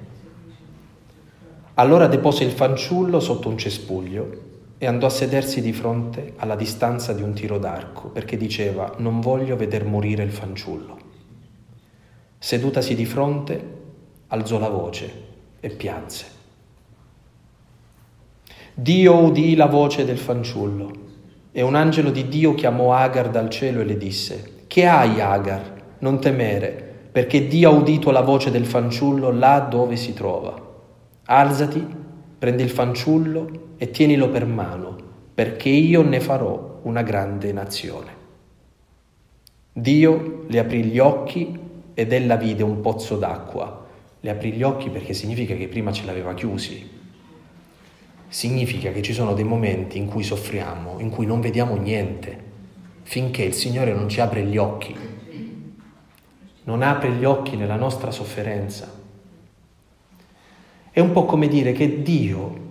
Allora depose il fanciullo sotto un cespuglio e andò a sedersi di fronte alla distanza di un tiro d'arco perché diceva non voglio veder morire il fanciullo. Sedutasi di fronte, alzò la voce e pianse. Dio udì la voce del fanciullo e un angelo di Dio chiamò Agar dal cielo e le disse, Che hai Agar? Non temere, perché Dio ha udito la voce del fanciullo là dove si trova. Alzati, prendi il fanciullo e tienilo per mano, perché io ne farò una grande nazione. Dio le aprì gli occhi ed ella vide un pozzo d'acqua. Le aprì gli occhi perché significa che prima ce l'aveva chiusi. significa che ci sono dei momenti in cui soffriamo, in cui non vediamo niente, finché il Signore non ci apre gli occhi, non apre gli occhi nella nostra sofferenza. È un po' come dire che Dio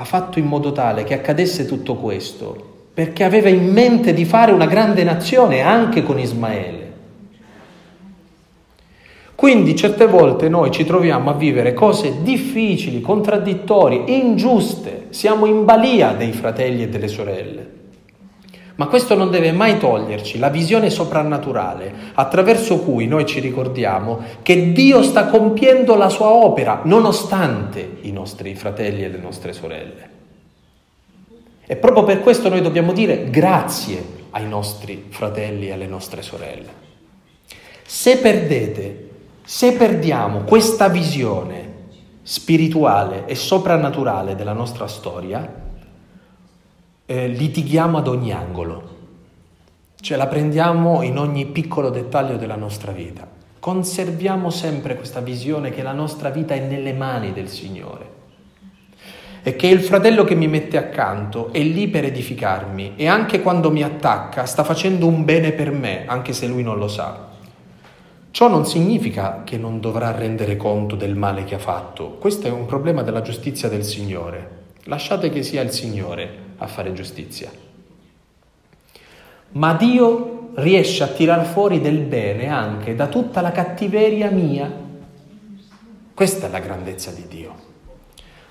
ha fatto in modo tale che accadesse tutto questo perché aveva in mente di fare una grande nazione anche con Ismaele. Quindi certe volte noi ci troviamo a vivere cose difficili, contraddittorie, ingiuste, siamo in balia dei fratelli e delle sorelle. Ma questo non deve mai toglierci la visione soprannaturale attraverso cui noi ci ricordiamo che Dio sta compiendo la sua opera nonostante i nostri fratelli e le nostre sorelle. E proprio per questo noi dobbiamo dire grazie ai nostri fratelli e alle nostre sorelle. Se perdete se perdiamo questa visione spirituale e soprannaturale della nostra storia, eh, litighiamo ad ogni angolo, cioè la prendiamo in ogni piccolo dettaglio della nostra vita. Conserviamo sempre questa visione che la nostra vita è nelle mani del Signore e che il fratello che mi mette accanto è lì per edificarmi e anche quando mi attacca sta facendo un bene per me, anche se lui non lo sa. Ciò non significa che non dovrà rendere conto del male che ha fatto, questo è un problema della giustizia del Signore. Lasciate che sia il Signore a fare giustizia. Ma Dio riesce a tirar fuori del bene anche da tutta la cattiveria mia. Questa è la grandezza di Dio.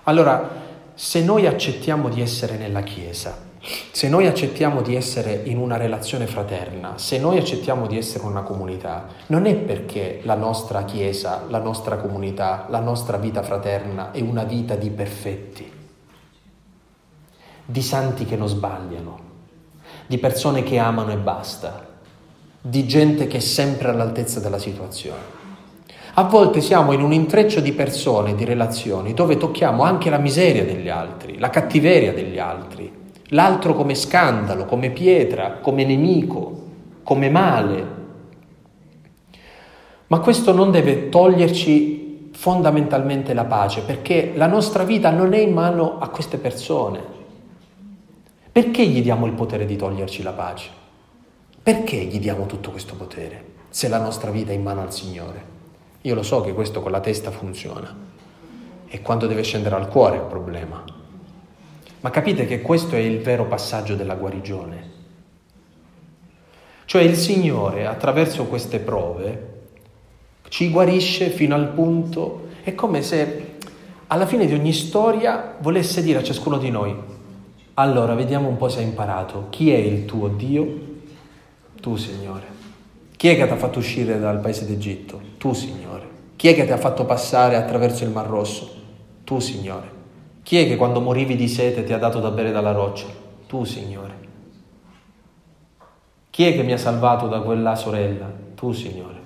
Allora, se noi accettiamo di essere nella Chiesa, se noi accettiamo di essere in una relazione fraterna, se noi accettiamo di essere una comunità, non è perché la nostra Chiesa, la nostra comunità, la nostra vita fraterna è una vita di perfetti, di santi che non sbagliano, di persone che amano e basta, di gente che è sempre all'altezza della situazione. A volte siamo in un intreccio di persone, di relazioni, dove tocchiamo anche la miseria degli altri, la cattiveria degli altri, l'altro come scandalo, come pietra, come nemico, come male. Ma questo non deve toglierci fondamentalmente la pace, perché la nostra vita non è in mano a queste persone. Perché gli diamo il potere di toglierci la pace? Perché gli diamo tutto questo potere se la nostra vita è in mano al Signore? Io lo so che questo con la testa funziona, e quando deve scendere al cuore è il problema. Ma capite che questo è il vero passaggio della guarigione. Cioè il Signore attraverso queste prove ci guarisce fino al punto, è come se alla fine di ogni storia volesse dire a ciascuno di noi, allora vediamo un po' se hai imparato, chi è il tuo Dio? Tu Signore. Chi è che ti ha fatto uscire dal paese d'Egitto? Tu Signore. Chi è che ti ha fatto passare attraverso il Mar Rosso? Tu Signore. Chi è che quando morivi di sete ti ha dato da bere dalla roccia? Tu, Signore. Chi è che mi ha salvato da quella sorella? Tu, Signore.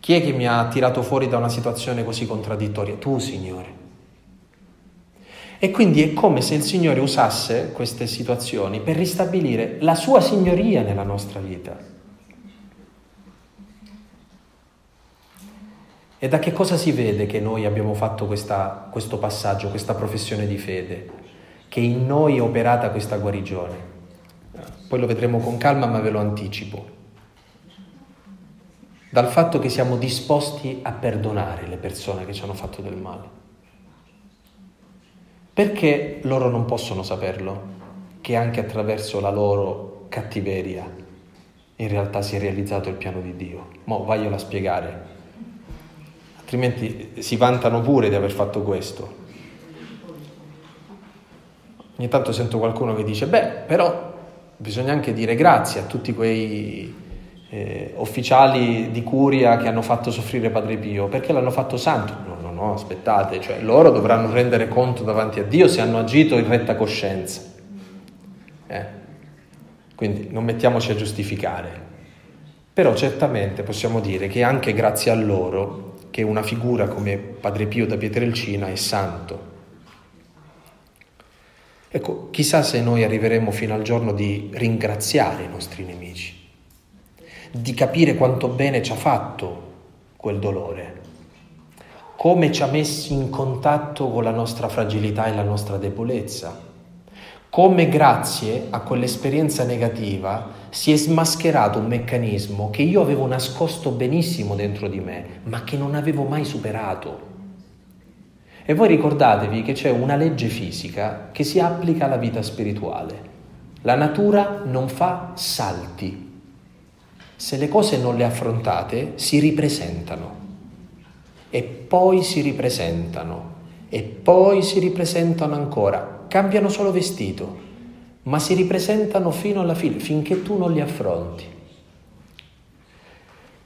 Chi è che mi ha tirato fuori da una situazione così contraddittoria? Tu, Signore. E quindi è come se il Signore usasse queste situazioni per ristabilire la sua signoria nella nostra vita. E da che cosa si vede che noi abbiamo fatto questa, questo passaggio, questa professione di fede? Che in noi è operata questa guarigione. Poi lo vedremo con calma, ma ve lo anticipo. Dal fatto che siamo disposti a perdonare le persone che ci hanno fatto del male. Perché loro non possono saperlo? Che anche attraverso la loro cattiveria in realtà si è realizzato il piano di Dio. Ma vaglielo a spiegare altrimenti si vantano pure di aver fatto questo. Ogni tanto sento qualcuno che dice, beh, però bisogna anche dire grazie a tutti quei eh, ufficiali di curia che hanno fatto soffrire Padre Pio, perché l'hanno fatto santo. No, no, aspettate, cioè loro dovranno rendere conto davanti a Dio se hanno agito in retta coscienza. Eh. Quindi non mettiamoci a giustificare. Però certamente possiamo dire che anche grazie a loro che una figura come Padre Pio da Pietrelcina è santo. Ecco, chissà se noi arriveremo fino al giorno di ringraziare i nostri nemici, di capire quanto bene ci ha fatto quel dolore, come ci ha messi in contatto con la nostra fragilità e la nostra debolezza, come grazie a quell'esperienza negativa si è smascherato un meccanismo che io avevo nascosto benissimo dentro di me, ma che non avevo mai superato. E voi ricordatevi che c'è una legge fisica che si applica alla vita spirituale. La natura non fa salti. Se le cose non le affrontate, si ripresentano. E poi si ripresentano. E poi si ripresentano ancora. Cambiano solo vestito, ma si ripresentano fino alla fine, finché tu non li affronti.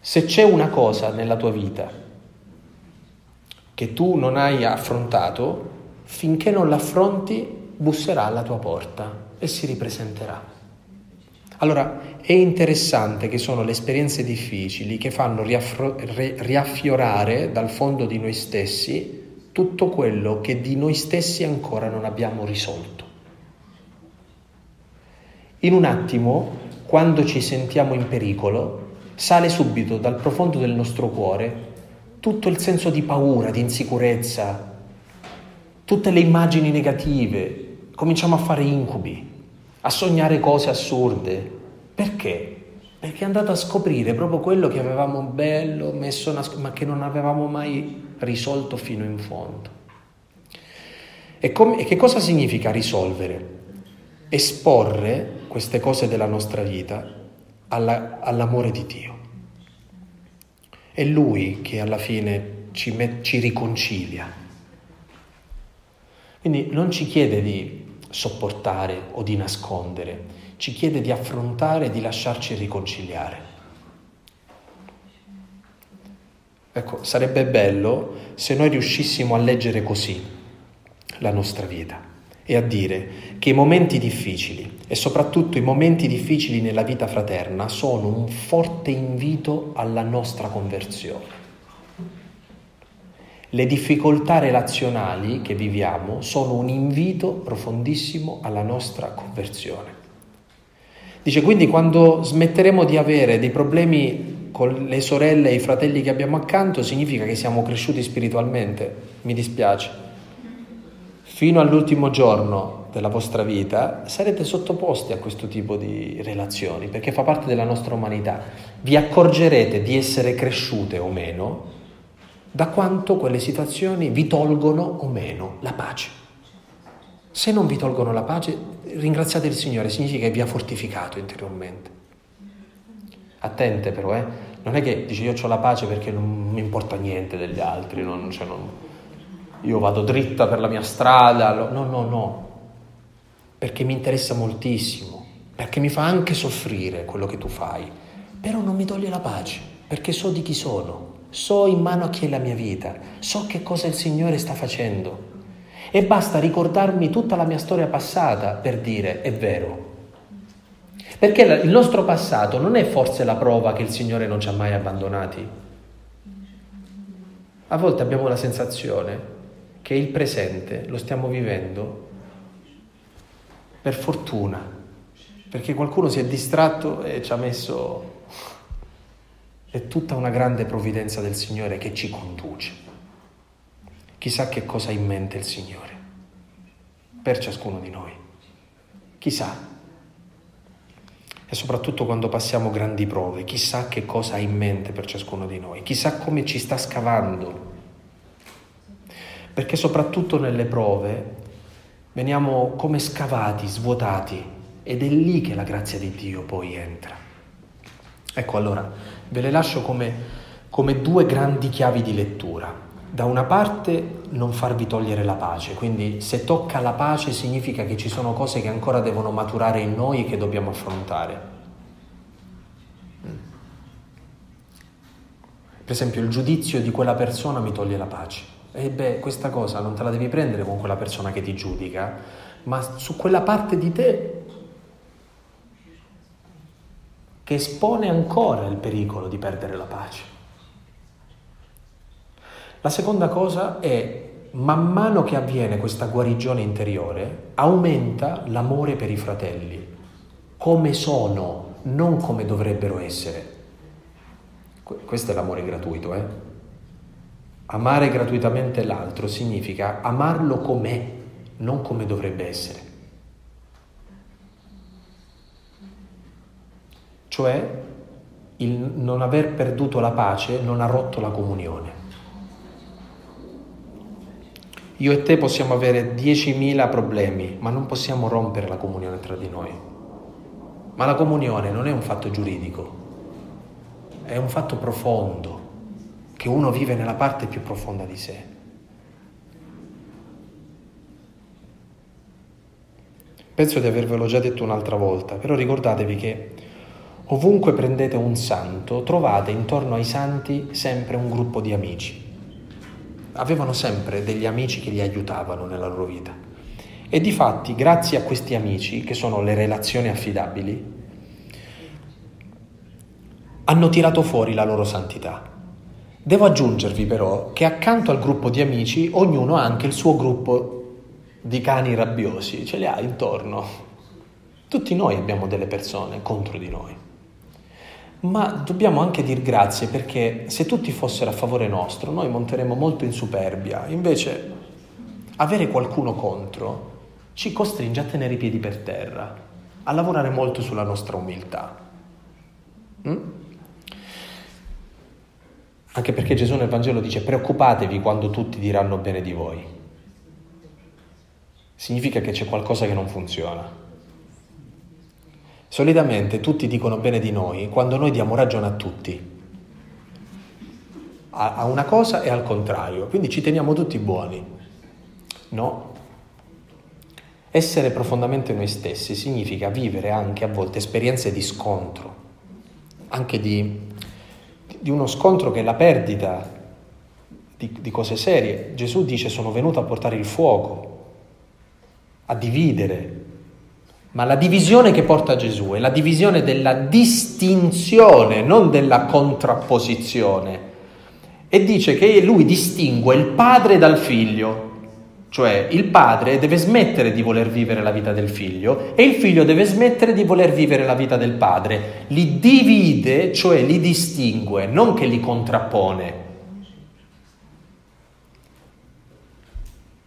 Se c'è una cosa nella tua vita che tu non hai affrontato, finché non l'affronti, busserà alla tua porta e si ripresenterà. Allora, è interessante che sono le esperienze difficili che fanno riaffro- riaffiorare dal fondo di noi stessi tutto quello che di noi stessi ancora non abbiamo risolto. In un attimo, quando ci sentiamo in pericolo, sale subito dal profondo del nostro cuore tutto il senso di paura, di insicurezza, tutte le immagini negative, cominciamo a fare incubi, a sognare cose assurde. Perché? Perché è andato a scoprire proprio quello che avevamo bello, messo nas- ma che non avevamo mai risolto fino in fondo. E, com- e che cosa significa risolvere? Esporre queste cose della nostra vita alla- all'amore di Dio. È Lui che alla fine ci, met- ci riconcilia. Quindi non ci chiede di sopportare o di nascondere, ci chiede di affrontare e di lasciarci riconciliare. Ecco, sarebbe bello se noi riuscissimo a leggere così la nostra vita e a dire che i momenti difficili e soprattutto i momenti difficili nella vita fraterna sono un forte invito alla nostra conversione. Le difficoltà relazionali che viviamo sono un invito profondissimo alla nostra conversione. Dice quindi quando smetteremo di avere dei problemi con le sorelle e i fratelli che abbiamo accanto significa che siamo cresciuti spiritualmente. Mi dispiace fino all'ultimo giorno della vostra vita sarete sottoposti a questo tipo di relazioni, perché fa parte della nostra umanità. Vi accorgerete di essere cresciute o meno da quanto quelle situazioni vi tolgono o meno la pace. Se non vi tolgono la pace, ringraziate il Signore, significa che vi ha fortificato interiormente. Attente però, eh? non è che dice io ho la pace perché non mi importa niente degli altri, non, cioè non, io vado dritta per la mia strada, no, no, no, perché mi interessa moltissimo, perché mi fa anche soffrire quello che tu fai, però non mi toglie la pace, perché so di chi sono, so in mano a chi è la mia vita, so che cosa il Signore sta facendo. E basta ricordarmi tutta la mia storia passata per dire è vero. Perché il nostro passato non è forse la prova che il Signore non ci ha mai abbandonati. A volte abbiamo la sensazione che il presente lo stiamo vivendo per fortuna, perché qualcuno si è distratto e ci ha messo... È tutta una grande provvidenza del Signore che ci conduce. Chissà che cosa ha in mente il Signore per ciascuno di noi. Chissà. E soprattutto quando passiamo grandi prove, chissà che cosa ha in mente per ciascuno di noi, chissà come ci sta scavando perché soprattutto nelle prove veniamo come scavati, svuotati ed è lì che la grazia di Dio poi entra. Ecco allora, ve le lascio come, come due grandi chiavi di lettura. Da una parte non farvi togliere la pace, quindi se tocca la pace significa che ci sono cose che ancora devono maturare in noi e che dobbiamo affrontare. Per esempio il giudizio di quella persona mi toglie la pace. E beh, questa cosa non te la devi prendere con quella persona che ti giudica, ma su quella parte di te che espone ancora il pericolo di perdere la pace. La seconda cosa è, man mano che avviene questa guarigione interiore, aumenta l'amore per i fratelli, come sono, non come dovrebbero essere. Questo è l'amore gratuito, eh? Amare gratuitamente l'altro significa amarlo com'è, non come dovrebbe essere. Cioè il non aver perduto la pace non ha rotto la comunione. Io e te possiamo avere 10.000 problemi, ma non possiamo rompere la comunione tra di noi. Ma la comunione non è un fatto giuridico, è un fatto profondo, che uno vive nella parte più profonda di sé. Penso di avervelo già detto un'altra volta, però ricordatevi che ovunque prendete un santo, trovate intorno ai santi sempre un gruppo di amici avevano sempre degli amici che li aiutavano nella loro vita. E di fatti, grazie a questi amici, che sono le relazioni affidabili, hanno tirato fuori la loro santità. Devo aggiungervi però che accanto al gruppo di amici ognuno ha anche il suo gruppo di cani rabbiosi, ce li ha intorno. Tutti noi abbiamo delle persone contro di noi ma dobbiamo anche dir grazie perché se tutti fossero a favore nostro noi monteremmo molto in superbia, invece avere qualcuno contro ci costringe a tenere i piedi per terra, a lavorare molto sulla nostra umiltà. Mm? Anche perché Gesù nel Vangelo dice preoccupatevi quando tutti diranno bene di voi. Significa che c'è qualcosa che non funziona. Solitamente tutti dicono bene di noi quando noi diamo ragione a tutti, a, una cosa e al contrario, quindi ci teniamo tutti buoni. No. Essere profondamente noi stessi significa vivere anche a volte esperienze di scontro, anche di, di uno scontro che è la perdita di, di cose serie. Gesù dice sono venuto a portare il fuoco, a dividere, ma la divisione che porta Gesù è la divisione della distinzione, non della contrapposizione. E dice che lui distingue il padre dal figlio, cioè il padre deve smettere di voler vivere la vita del figlio e il figlio deve smettere di voler vivere la vita del padre. Li divide, cioè li distingue, non che li contrappone.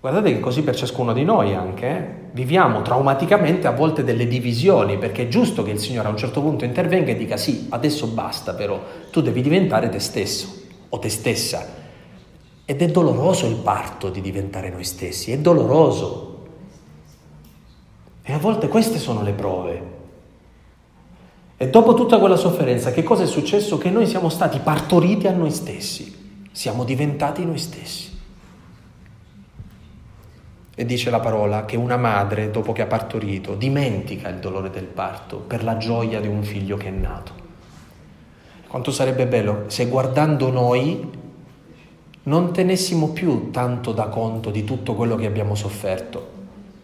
Guardate che così per ciascuno di noi anche, eh? viviamo traumaticamente a volte delle divisioni, perché è giusto che il Signore a un certo punto intervenga e dica sì, adesso basta però, tu devi diventare te stesso o te stessa. Ed è doloroso il parto di diventare noi stessi, è doloroso. E a volte queste sono le prove. E dopo tutta quella sofferenza, che cosa è successo? Che noi siamo stati partoriti a noi stessi, siamo diventati noi stessi. E dice la parola che una madre, dopo che ha partorito, dimentica il dolore del parto per la gioia di un figlio che è nato. Quanto sarebbe bello se guardando noi non tenessimo più tanto da conto di tutto quello che abbiamo sofferto,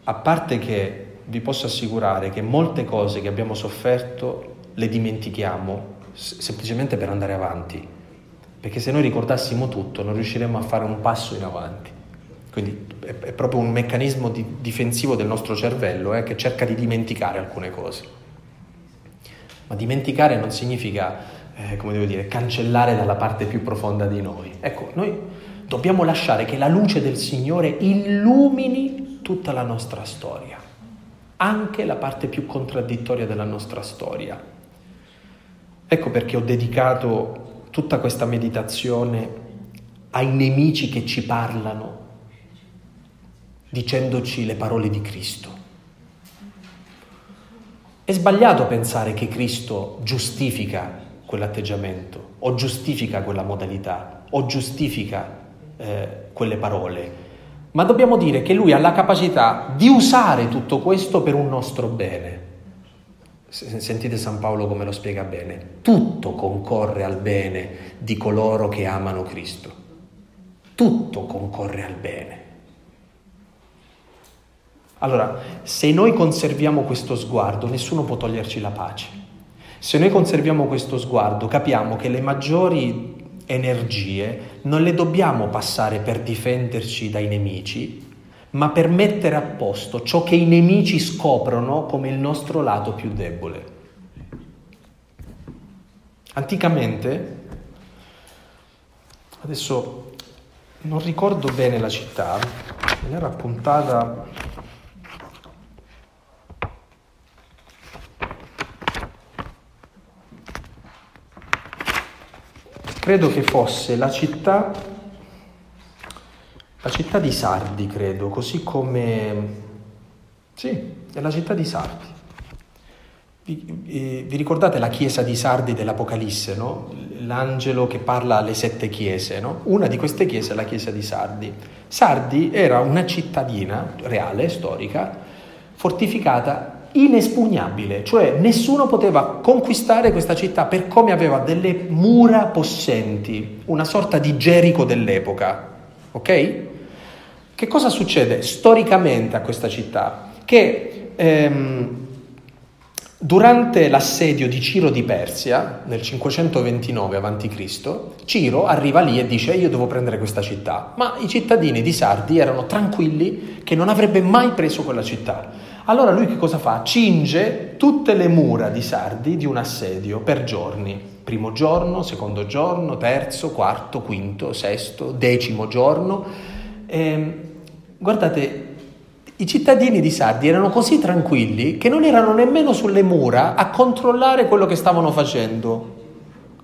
a parte che vi posso assicurare che molte cose che abbiamo sofferto le dimentichiamo semplicemente per andare avanti, perché se noi ricordassimo tutto non riusciremmo a fare un passo in avanti. Quindi è, è proprio un meccanismo di, difensivo del nostro cervello eh, che cerca di dimenticare alcune cose. Ma dimenticare non significa, eh, come devo dire, cancellare dalla parte più profonda di noi. Ecco, noi dobbiamo lasciare che la luce del Signore illumini tutta la nostra storia, anche la parte più contraddittoria della nostra storia. Ecco perché ho dedicato tutta questa meditazione ai nemici che ci parlano dicendoci le parole di Cristo. È sbagliato pensare che Cristo giustifica quell'atteggiamento o giustifica quella modalità o giustifica eh, quelle parole, ma dobbiamo dire che Lui ha la capacità di usare tutto questo per un nostro bene. Sentite San Paolo come lo spiega bene. Tutto concorre al bene di coloro che amano Cristo. Tutto concorre al bene. Allora, se noi conserviamo questo sguardo, nessuno può toglierci la pace. Se noi conserviamo questo sguardo, capiamo che le maggiori energie non le dobbiamo passare per difenderci dai nemici, ma per mettere a posto ciò che i nemici scoprono come il nostro lato più debole. Anticamente, adesso non ricordo bene la città, me l'era appuntata credo che fosse la città, la città di Sardi, credo, così come... Sì, è la città di Sardi. Vi, vi ricordate la chiesa di Sardi dell'Apocalisse, no? L'angelo che parla alle sette chiese, no? Una di queste chiese è la chiesa di Sardi. Sardi era una cittadina reale, storica, fortificata inespugnabile, cioè nessuno poteva conquistare questa città per come aveva delle mura possenti, una sorta di Gerico dell'epoca. Ok? Che cosa succede storicamente a questa città? Che ehm, durante l'assedio di Ciro di Persia, nel 529 a.C., Ciro arriva lì e dice io devo prendere questa città, ma i cittadini di Sardi erano tranquilli che non avrebbe mai preso quella città. Allora lui che cosa fa? Cinge tutte le mura di Sardi di un assedio per giorni. Primo giorno, secondo giorno, terzo, quarto, quinto, sesto, decimo giorno. E, ehm, guardate, i cittadini di Sardi erano così tranquilli che non erano nemmeno sulle mura a controllare quello che stavano facendo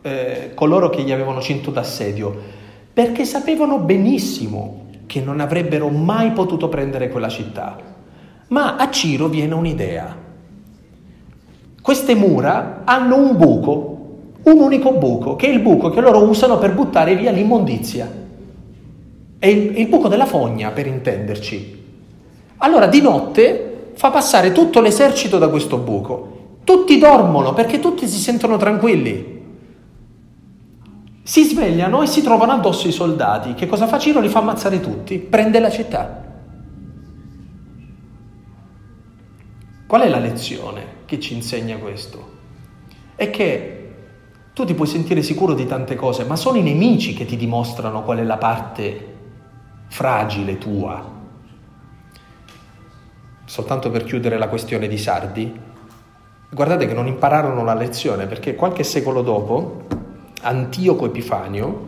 eh, coloro che gli avevano cinto d'assedio, perché sapevano benissimo che non avrebbero mai potuto prendere quella città. Ma a Ciro viene un'idea. Queste mura hanno un buco, un unico buco, che è il buco che loro usano per buttare via l'immondizia. È il, il buco della fogna, per intenderci. Allora di notte fa passare tutto l'esercito da questo buco. Tutti dormono perché tutti si sentono tranquilli. Si svegliano e si trovano addosso i soldati. Che cosa fa Ciro? Li fa ammazzare tutti. Prende la città. Qual è la lezione che ci insegna questo? È che tu ti puoi sentire sicuro di tante cose, ma sono i nemici che ti dimostrano qual è la parte fragile tua. Soltanto per chiudere la questione di Sardi, guardate che non impararono la lezione perché qualche secolo dopo Antioco Epifanio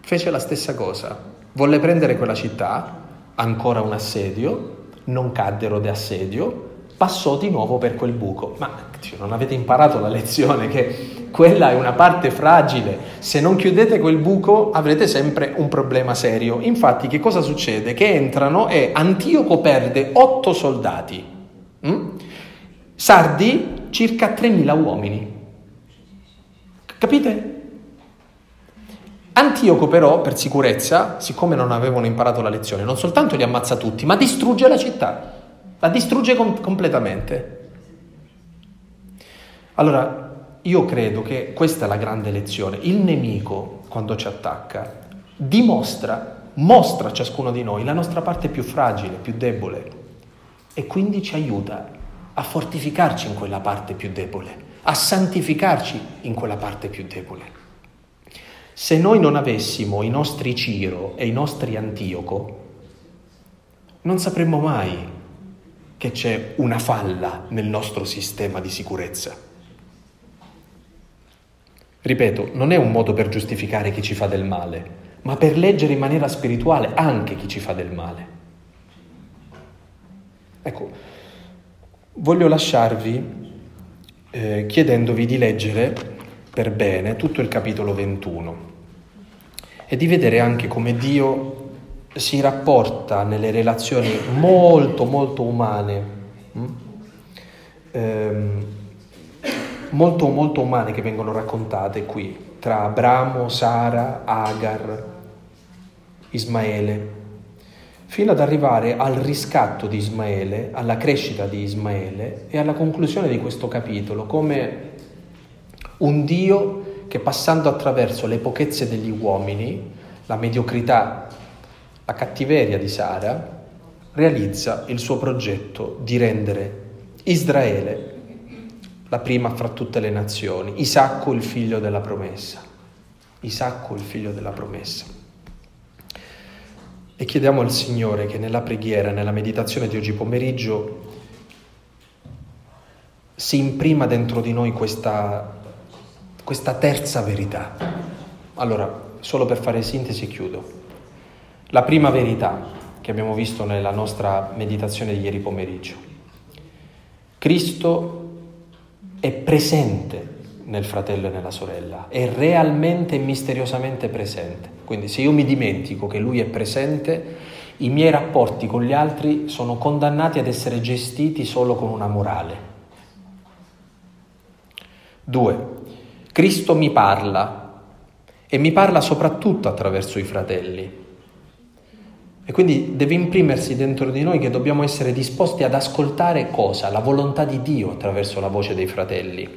fece la stessa cosa. Volle prendere quella città, ancora un assedio, non caddero di assedio, passò di nuovo per quel buco. Ma cioè, non avete imparato la lezione che quella è una parte fragile. Se non chiudete quel buco avrete sempre un problema serio. Infatti che cosa succede? Che entrano e Antioco perde otto soldati. Mm? Sardi circa 3.000 uomini. Capite? Antioco però, per sicurezza, siccome non avevano imparato la lezione, non soltanto li ammazza tutti, ma distrugge la città la distrugge com- completamente. Allora, io credo che questa è la grande lezione. Il nemico, quando ci attacca, dimostra, mostra a ciascuno di noi la nostra parte più fragile, più debole e quindi ci aiuta a fortificarci in quella parte più debole, a santificarci in quella parte più debole. Se noi non avessimo i nostri Ciro e i nostri Antioco, non sapremmo mai che c'è una falla nel nostro sistema di sicurezza. Ripeto, non è un modo per giustificare chi ci fa del male, ma per leggere in maniera spirituale anche chi ci fa del male. Ecco, voglio lasciarvi eh, chiedendovi di leggere per bene tutto il capitolo 21 e di vedere anche come Dio si rapporta nelle relazioni molto molto umane, hm? ehm, molto molto umane che vengono raccontate qui, tra Abramo, Sara, Agar, Ismaele, fino ad arrivare al riscatto di Ismaele, alla crescita di Ismaele e alla conclusione di questo capitolo, come un Dio che passando attraverso le pochezze degli uomini, la mediocrità la cattiveria di Sara realizza il suo progetto di rendere Israele la prima fra tutte le nazioni, Isacco il figlio della promessa. Isacco il figlio della promessa. E chiediamo al Signore che nella preghiera, nella meditazione di oggi pomeriggio, si imprima dentro di noi questa, questa terza verità. Allora, solo per fare sintesi chiudo. La prima verità che abbiamo visto nella nostra meditazione di ieri pomeriggio. Cristo è presente nel fratello e nella sorella, è realmente e misteriosamente presente. Quindi se io mi dimentico che Lui è presente, i miei rapporti con gli altri sono condannati ad essere gestiti solo con una morale. Due, Cristo mi parla e mi parla soprattutto attraverso i fratelli. E quindi deve imprimersi dentro di noi che dobbiamo essere disposti ad ascoltare cosa? La volontà di Dio attraverso la voce dei fratelli.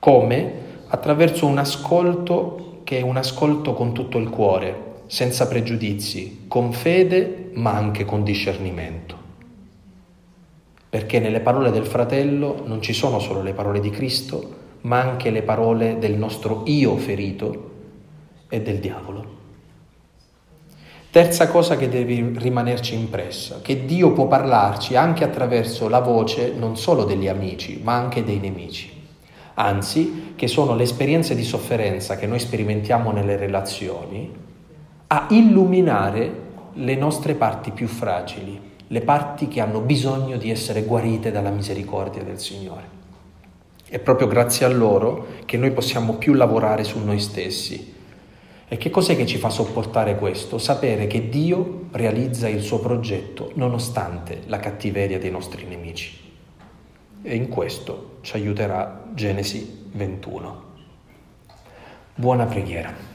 Come? Attraverso un ascolto che è un ascolto con tutto il cuore, senza pregiudizi, con fede ma anche con discernimento. Perché nelle parole del fratello non ci sono solo le parole di Cristo, ma anche le parole del nostro io ferito e del diavolo. Terza cosa che deve rimanerci impressa, che Dio può parlarci anche attraverso la voce non solo degli amici, ma anche dei nemici. Anzi, che sono le esperienze di sofferenza che noi sperimentiamo nelle relazioni a illuminare le nostre parti più fragili, le parti che hanno bisogno di essere guarite dalla misericordia del Signore. È proprio grazie a loro che noi possiamo più lavorare su noi stessi e che cos'è che ci fa sopportare questo? Sapere che Dio realizza il suo progetto nonostante la cattiveria dei nostri nemici. E in questo ci aiuterà Genesi 21. Buona preghiera.